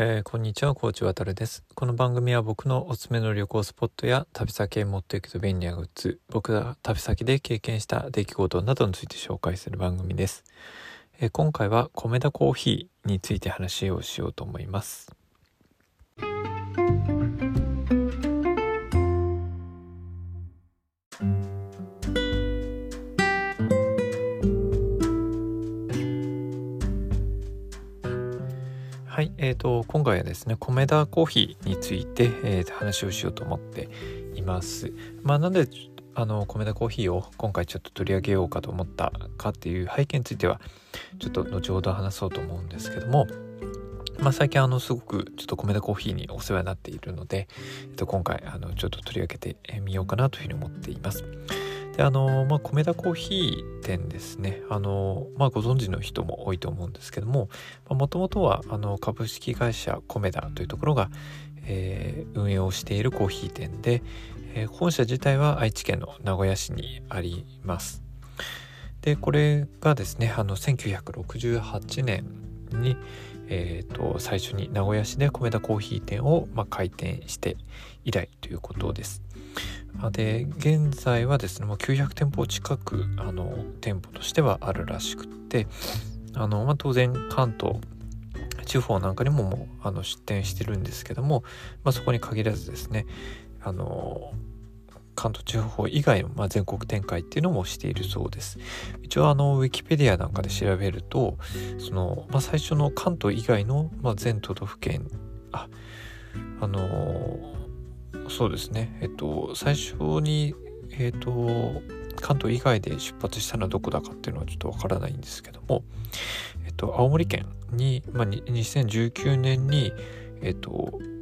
えー、こんにちは、コーチ渡です。この番組は僕のおすすめの旅行スポットや旅先へ持っていくと便利なグッズ、僕が旅先で経験した出来事などについて紹介する番組です。えー、今回は米田コーヒーについて話をしようと思います。はい、えーと、今回はですね米田コーヒーについて、えー、話をしようと思っています。まあ、なんであの米田コーヒーを今回ちょっと取り上げようかと思ったかっていう背景についてはちょっと後ほど話そうと思うんですけども、まあ、最近あのすごくちょっと米田コーヒーにお世話になっているので、えっと、今回あのちょっと取り上げてみようかなというふうに思っています。であのまあ、米田コーヒー店ですね。あの、まあ、ご存知の人も多いと思うんですけどももともとはあの株式会社米田というところが、えー、運営をしているコーヒー店で、えー、本社自体は愛知県の名古屋市にあります。でこれがですねあの1968年に、えーと、最初に名古屋市で米田コーヒー店を、まあ、開店して以来ということです。で現在はですねもう900店舗近くあの店舗としてはあるらしくってあの、まあ、当然関東地方なんかにももうあの出店してるんですけども、まあ、そこに限らずですねあの関東地方以外の、まあ、全国展開っていうのもしているそうです。一応あのウィキペディアなんかで調べるとその、まあ、最初の関東以外の、まあ、全都道府県ああのそうですね。えっと最初にえっと関東以外で出発したのはどこだかっていうのはちょっとわからないんですけども、えっと、青森県に、まあ、2019年に、えっと、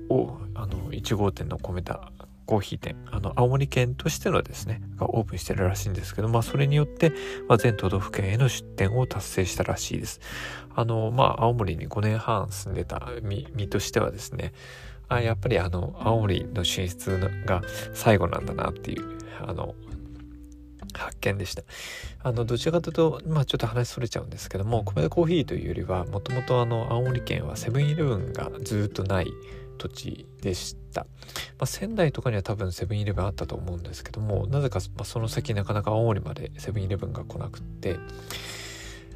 をあの1号店の米田コーヒー店あの青森県としてのですねがオープンしてるらしいんですけど、まあ、それによって、まあ、全都道府県への出店を達成したらしいです。あのまあ青森に5年半住んでた身としてはですねあやっぱりあの青森の進出が最後なんだなっていうあの発見でした。あのどちらかというとまあちょっと話それちゃうんですけども米田コーヒーというよりはもともと青森県はセブンイレブンがずっとない土地でした、まあ、仙台とかには多分セブンイレブンあったと思うんですけどもなぜか、まあ、その先なかなか青森までセブンイレブンが来なくって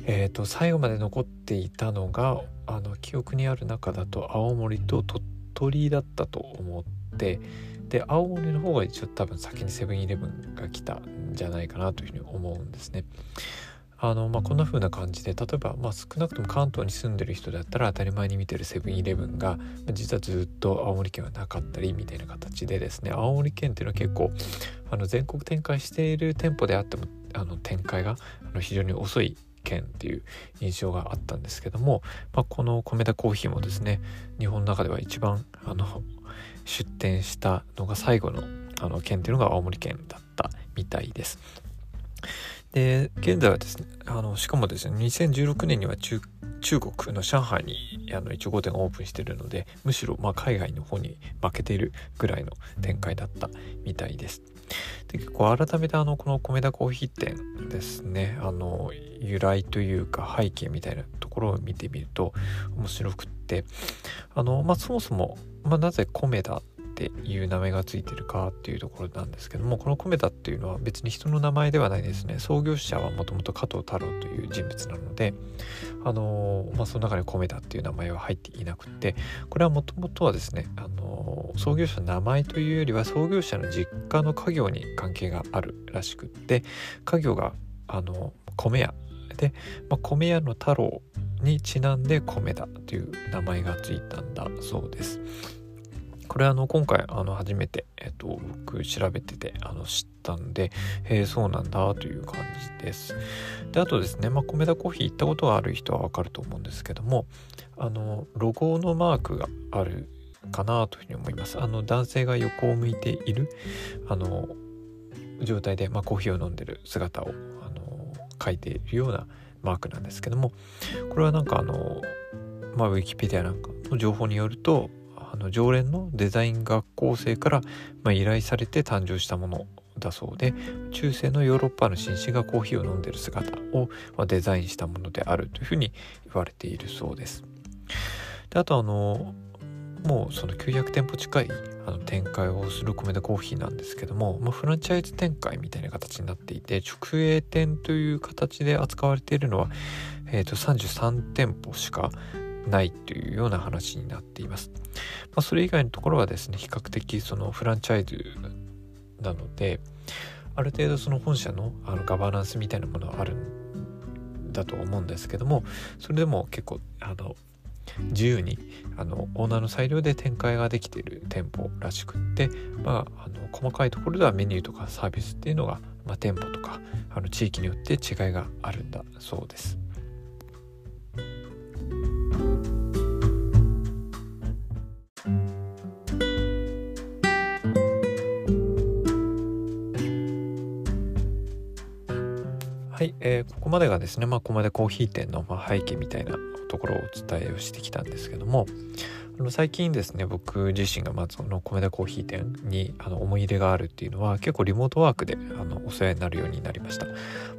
えーと、最後まで残っていたのがあの記憶にある中だと青森と鳥取だったと思ってで青森の方が一応多分先にセブンイレブンが来たんじゃないかなというふうに思うんですね。あのまあ、こんな風な感じで例えば、まあ、少なくとも関東に住んでる人だったら当たり前に見てるセブンイレブンが実はずっと青森県はなかったりみたいな形でですね青森県っていうのは結構あの全国展開している店舗であってもあの展開があの非常に遅い県っていう印象があったんですけども、まあ、この米田コーヒーもですね日本の中では一番あの出店したのが最後のあの県っていうのが青森県だったみたいです。で現在はですねあのしかもですね2016年には中中国の上海にあの1号店がオープンしてるのでむしろま海外の方に負けているぐらいの展開だったみたいです。で結構改めてあのこの米田コーヒー店ですね。あの由来というか背景みたいなところを見てみると面白くって。あの、まあ、そもそも、まあ、なぜ米田っていう名前がついてるかっていうところなんですけどもこの米田っていうのは別に人の名前ではないですね創業者はもともと加藤太郎という人物なのであのまあ、その中に米田っていう名前は入っていなくてこれはもともとはですねあの創業者の名前というよりは創業者の実家の家業に関係があるらしくって家業があの米屋で、まあ、米屋の太郎にちなんで米田という名前がついたんだそうです。これあの今回あの初めて、えっと、僕調べててあの知ったんで、えー、そうなんだという感じです。であとですね、まあ、米田コーヒー行ったことがある人はわかると思うんですけどもあのロゴのマークがあるかなというふうに思います。あの男性が横を向いているあの状態で、まあ、コーヒーを飲んでる姿をあの書いているようなマークなんですけどもこれはなんかあのまあウィキペディアなんかの情報によるとの常連のデザイン学校生から、まあ、依頼されて誕生したものだそうで中世のヨーロッパの紳士がコーヒーを飲んでる姿を、まあ、デザインしたものであるというふうに言われているそうです。であとあのもうその900店舗近いあの展開をする米田コーヒーなんですけども、まあ、フランチャイズ展開みたいな形になっていて直営店という形で扱われているのは、えー、と33店舗しかないというような話になっています。ま、それ以外のところはですね比較的そのフランチャイズなのである程度その本社のあのガバナンスみたいなものはあるんだと思うんですけどもそれでも結構あの自由にあのオーナーの裁量で展開ができている店舗らしくって、まあ、あの細かいところではメニューとかサービスっていうのが、まあ、店舗とかあの地域によって違いがあるんだそうです。はい、えー、ここまでがですね、まあ、ここまでコーヒー店の、ま、背景みたいなところをお伝えをしてきたんですけどもあの最近ですね僕自身がまずこの米田コーヒー店にあの思い入れがあるっていうのは結構リモートワークであのお世話になるようになりました。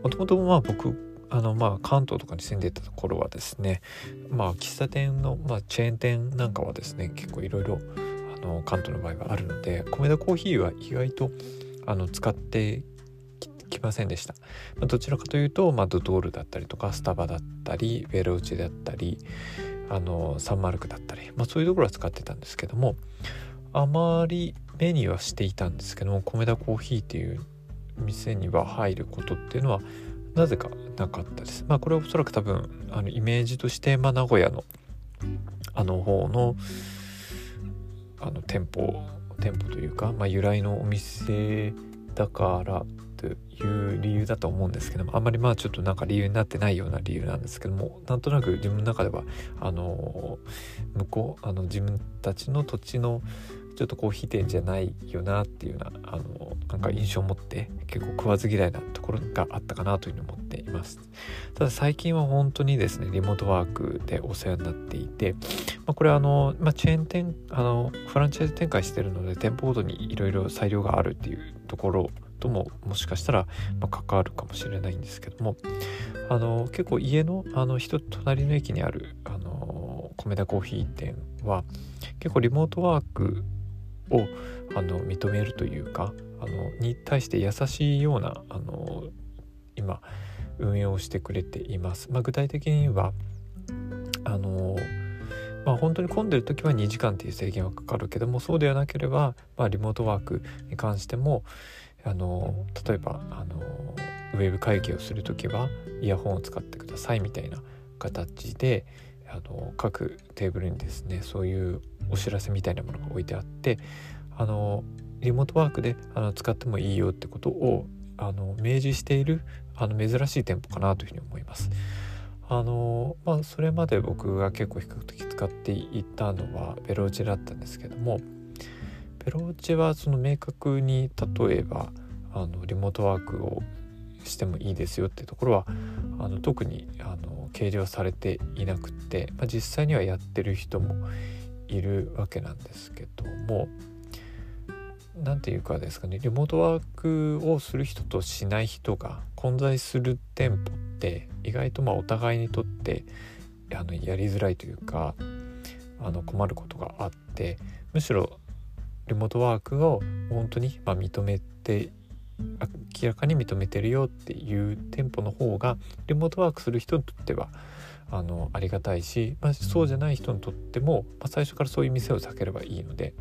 もともとまあ僕あのまあ関東とかに住んでたところはですねまあ喫茶店の、まあ、チェーン店なんかはですね結構いろいろ関東の場合はあるので米田コーヒーは意外とあの使ってきませんでした、まあ、どちらかというと、まあ、ドトールだったりとかスタバだったりベローチだったりあのサンマルクだったり、まあ、そういうところは使ってたんですけどもあまり目にはしていたんですけども米田コーヒーっていう店には入ることっていうのはなぜかなかったです。まあこれはおそらく多分あのイメージとして、まあ、名古屋のあの方のあの店舗店舗というか、まあ、由来のお店だからという理由だと思うんですけどもあんまりまあちょっとなんか理由になってないような理由なんですけどもなんとなく自分の中ではあの向こうあの自分たちの土地のちょっとコーヒー店じゃないよなっていうようなあのなんか印象を持って結構食わず嫌いなところがあったかなというふうに思っています。ただ最近は本当にですねリモートワークでお世話になっていて、まあ、これはあの、まあ、チェーン店あのフランチャイズ展開してるので店舗ごとにいろいろ裁量があるっていうところとももしかしたら、ま関わるかもしれないんですけどもあの結構家のあの人隣の駅にあるあの米田コーヒー店は結構リモートワークをあの認めるというかあのに対して優しいようなあの今運用してくれています。まあ、具体的にはあのまあ、本当に混んでる時は2時間っていう制限はかかるけどもそうではなければ、まあ、リモートワークに関してもあの例えばあのウェブ会議をする時はイヤホンを使ってくださいみたいな形であの各テーブルにですねそういうお知らせみたいなものが置いてあってあのリモートワークであの使ってもいいよってことをあの明示しているあの珍しい店舗かなというふうに思います。あのまあそれまで僕が結構比較的使っていたのはベローチェだったんですけどもベローチェはその明確に例えばあのリモートワークをしてもいいですよっていうところはあの特にあの掲示はされていなくて、まあ、実際にはやってる人もいるわけなんですけども何て言うかですかねリモートワークをする人としない人が混在する店舗って意外とまあお互いにとってあのやりづらいというかあの困ることがあってむしろリモートワークを本当にま認めて明らかに認めてるよっていう店舗の方がリモートワークする人にとってはあのありがたいし、まあ、そうじゃない人にとっても、まあ、最初からそういう店を避ければいいので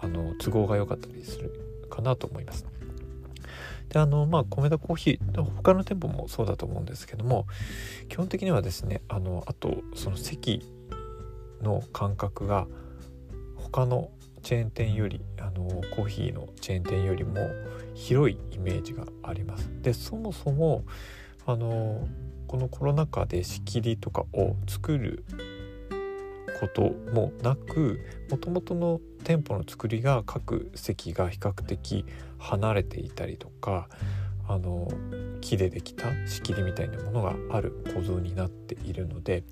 あの都合が良かったりするかなと思います。であのまあ米田コーヒー他の店舗もそうだと思うんですけども基本的にはですねあのあとその席の間隔が他のチェーン店よりあのコーヒーのチェーン店よりも広いイメージがあります。でそもそもあのこのコロナ禍で仕切りとかを作ることもなくもともとの店舗の作りが各席が比較的離れていたりとかあの木でできた仕切りみたいなものがある構造になっているので、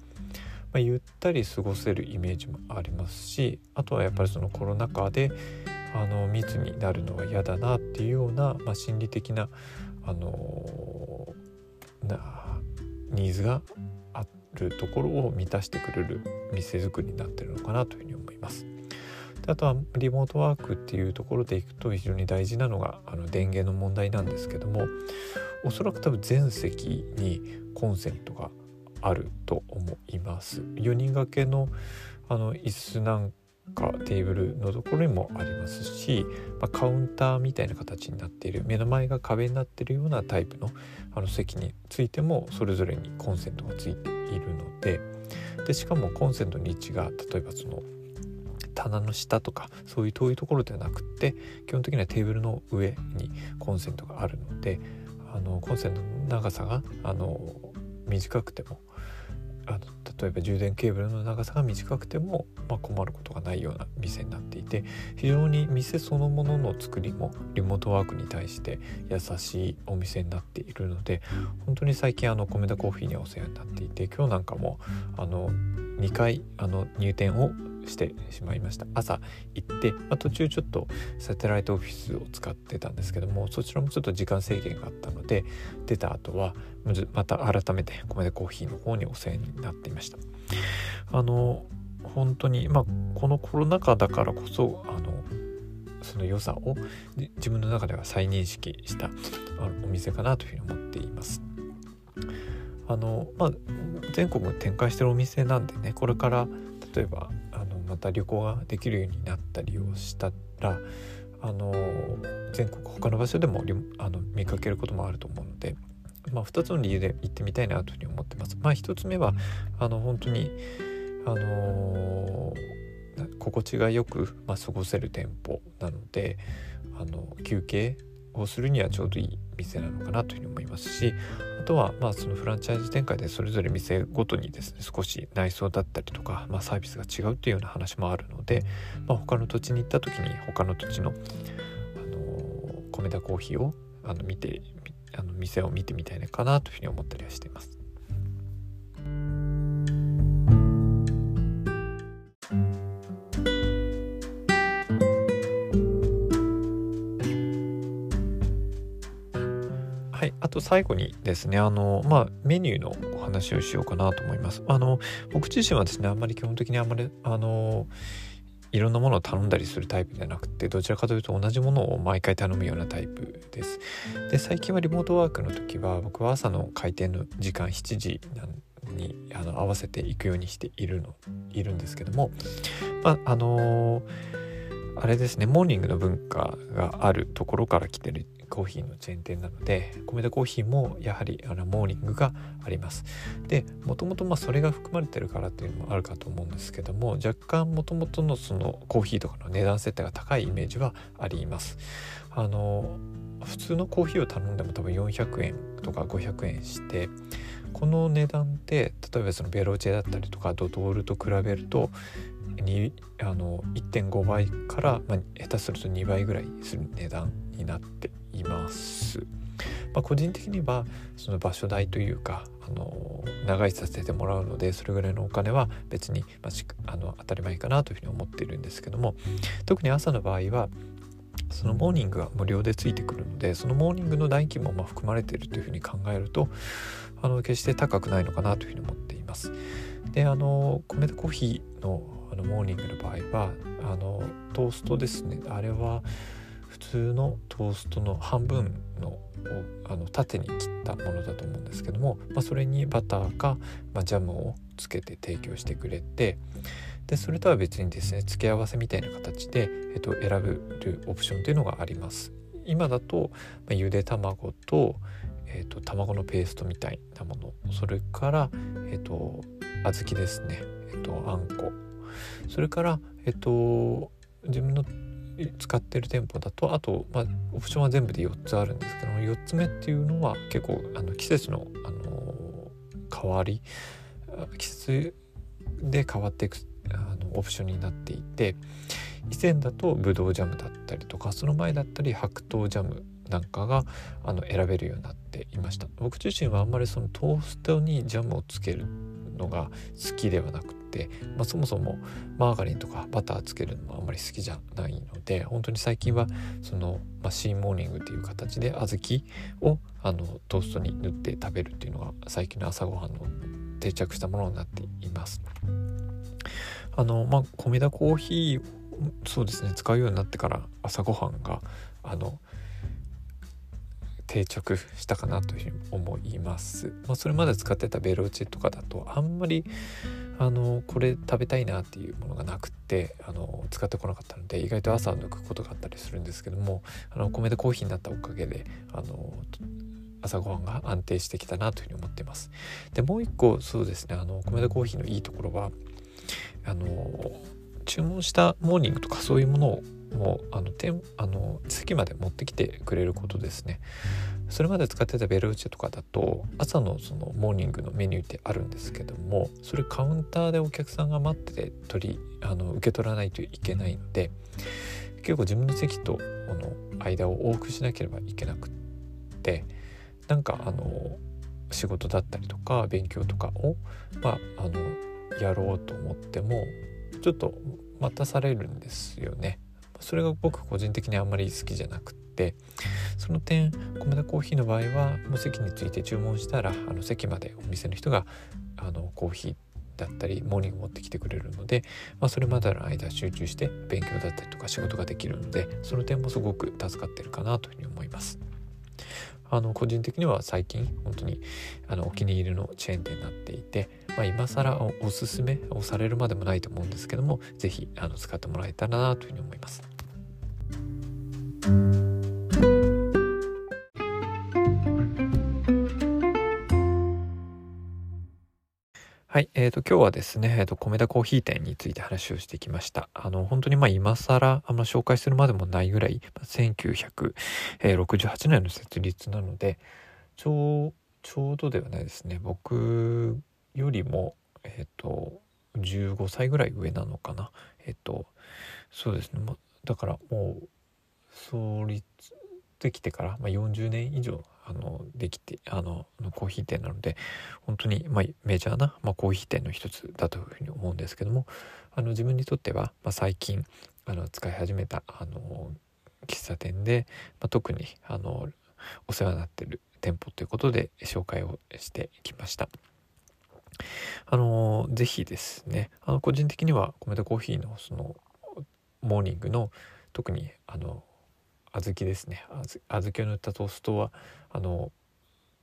まあ、ゆったり過ごせるイメージもありますしあとはやっぱりそのコロナ禍であの密になるのは嫌だなっていうような、まあ、心理的なあのなニーズがあるところを満たしてくれる店作りになってるのかなというふうに思います。あとはリモートワークっていうところでいくと非常に大事なのがあの電源の問題なんですけどもおそらく多分全席にコンセントがあると思います。4人掛けのあの椅子なんかテーブルのところにもありますし、まあ、カウンターみたいな形になっている目の前が壁になっているようなタイプのあの席についてもそれぞれにコンセントがついているのででしかもコンセントの位置が例えばその棚の下とかそういう遠いところではなくって基本的にはテーブルの上にコンセントがあるのであのコンセントの長さがあの短くてもあの例えば充電ケーブルの長さが短くても、まあ、困ることがないような店になっていて非常に店そのものの作りもリモートワークに対して優しいお店になっているので本当に最近あの米田コーヒーにはお世話になっていて今日なんかもあの2回あの入店をしてしまいました。朝行って、まあ、途中ちょっとサテライトオフィスを使ってたんですけどもそちらもちょっと時間制限があったので出た後はまた改めて米でコーヒーの方にお世話になっていました。あの本当にまあこのコロナ禍だからこそあのその良さを自分の中では再認識したお店かなというふうに思っています。あのまあ全国展開してるお店なんでねこれから例えばまた旅行ができるようになったりをしたらあの全国他の場所でもあの見かけることもあると思うので、まあ、2つの理由で行ってみたいなというふうに思ってます。まあ、1つ目はあの本当にあの心地がよく、まあ、過ごせる店舗なのであの休憩をするにはちょうどいい店なのかなというふうに思いますしとはまあそのフランチャイズ展開でそれぞれ店ごとにですね少し内装だったりとか、まあ、サービスが違うというような話もあるので、まあ、他の土地に行った時に他の土地の、あのー、米田コーヒーをあの見てあの店を見てみたいなかなというふうに思ったりはしています。と最後にですねあのまあメニューのお話をしようかなと思いますあの僕自身はですねあんまり基本的にあんまりあのいろんなものを頼んだりするタイプじゃなくてどちらかというと同じものを毎回頼むようなタイプです。で最近はリモートワークの時は僕は朝の開店の時間7時にあの合わせていくようにしているのいるんですけどもまああのあれですねモーニングの文化があるところから来てるコーヒーのチェーン店なので米田コーヒーもやはりあのモーニングがあります。でもともとそれが含まれてるからっていうのもあるかと思うんですけども若干もともとのそのコーヒーとかの値段設定が高いイメージはあります。あの普通のコーヒーを頼んでも多分400円とか500円してこの値段って例えばそのベロチェだったりとかドトールと比べるとにあの1.5倍から、まあ、下手すると2倍ぐらいする値段。になっています。まあ、個人的にはその場所代というかあの長居させてもらうのでそれぐらいのお金は別に、まあ、あの当たり前かなというふうに思っているんですけども特に朝の場合はそのモーニングが無料でついてくるのでそのモーニングの代金もま含まれているというふうに考えるとあの決して高くないのかなというふうに思っています。であの米田コーヒーのあのモーニングの場合はあのトーストですねあれは普通のトーストの半分のあの縦に切ったものだと思うんですけども、まあ、それにバターか、まあ、ジャムをつけて提供してくれてでそれとは別にですね付け合わせみたいな形で、えっと、選べるオプションというのがあります。今だと、まあ、ゆで卵と,、えっと卵のペーストみたいなものそれから、えっと、小豆ですね、えっと、あんこそれからえっと自分の使ってる店舗だとあと、まあ、オプションは全部で4つあるんですけども4つ目っていうのは結構あの季節の、あの変わり季節で変わっていくあのオプションになっていて以前だとブドウジャムだったりとかその前だったり白桃ジャムなんかがあの選べるようになっていました。僕自身はあんまりそのトーストにジャムをつけるのが好きではなく、まあ、そもそもマーガリンとかバターつけるのもあんまり好きじゃないので本当に最近はその、まあ、シーモーニングっていう形で小豆をあのトーストに塗って食べるっていうのが最近の朝ごはんの定着したものになっています。あのまあ、米田コーヒーそうですね使うようになってから朝ごはんがあの定着したかなというふうに思います、まあ、それまで使ってたベロチェとかだとあんまりあのこれ食べたいなっていうものがなくってあの使ってこなかったので意外と朝抜くことがあったりするんですけどもあの米でコーヒーになったおかげであの朝ごはんが安定してきたなというふうに思ってます。でもう一個そうですねあの米田コーヒーのいいところはあの注文したモーニングとかそういうものをもうあのてあの席まで持ってきてくれることですね。それまで使ってたベルーチェとかだと朝のそのモーニングのメニューってあるんですけどもそれカウンターでお客さんが待ってて取りあの受け取らないといけないので結構自分の席とこの間を往復しなければいけなくってなんかあの仕事だったりとか勉強とかを、まあ、あのやろうと思ってもちょっと待たされるんですよね。それが僕個人的にあんまり好きじゃなくってその点米田コーヒーの場合はもう席について注文したらあの席までお店の人があのコーヒーだったりモーニング持ってきてくれるので、まあ、それまでの間集中して勉強だったりとか仕事ができるのでその点もすごく助かってるかなというふうに思います。あの個人的には最近本当にあのお気に入りのチェーン店になっていて、まあ、今更おすすめをされるまでもないと思うんですけども是非使ってもらえたらなというふうに思います。はい、えーと、今日はですね、えーと、米田コーヒー店について話をしてきました。あの本当にまあ今更あの紹介するまでもないぐらい1968年の設立なのでちょうちょうどではないですね。僕よりも、えっ、ー、と15歳ぐらい上なのかな。えっ、とそうですね。だからもう創立できてから、まあ、40年以上あのできてあのコーヒー店なので本当に、まあ、メジャーな、まあ、コーヒー店の一つだというふうに思うんですけどもあの自分にとっては、まあ、最近あの使い始めたあの喫茶店で、まあ、特にあのお世話になってる店舗ということで紹介をしてきました。あのぜひですねあの個人的には米田コーヒーのそのモーニングの特にあの小豆ですね。小豆を塗ったトーストはあの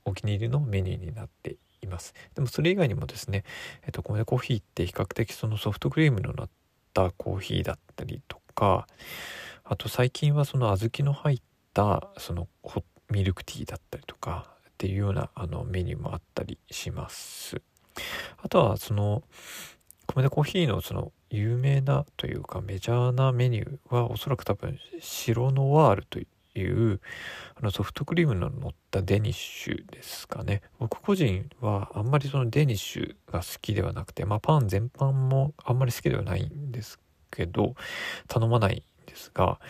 お気に入りのメニューになっています。でもそれ以外にもですね、えっと、米コーヒーって比較的そのソフトクリームのなったコーヒーだったりとかあと最近はその小豆の入ったそのミルクティーだったりとかっていうようなあのメニューもあったりします。あとはその米田コーヒーのその有名なというかメジャーなメニューはおそらく多分白ノワールというあのソフトクリームの乗ったデニッシュですかね。僕個人はあんまりそのデニッシュが好きではなくてまあパン全般もあんまり好きではないんですけど頼まないんですが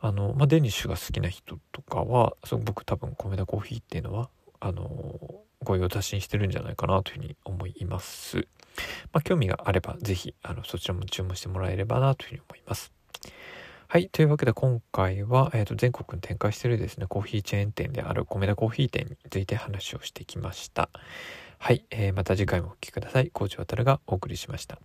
あの、まあ、デニッシュが好きな人とかはその僕多分米田コーヒーっていうのはあのご用達にしてるんじゃないかなというふうに思います。まあ、興味があれば是非あのそちらも注文してもらえればなというふうに思います。はい。というわけで今回は、えー、と全国に展開しているですね、コーヒーチェーン店である米田コーヒー店について話をしてきました。はい。えー、また次回もお聴きください。コーチ渡がお送りしました。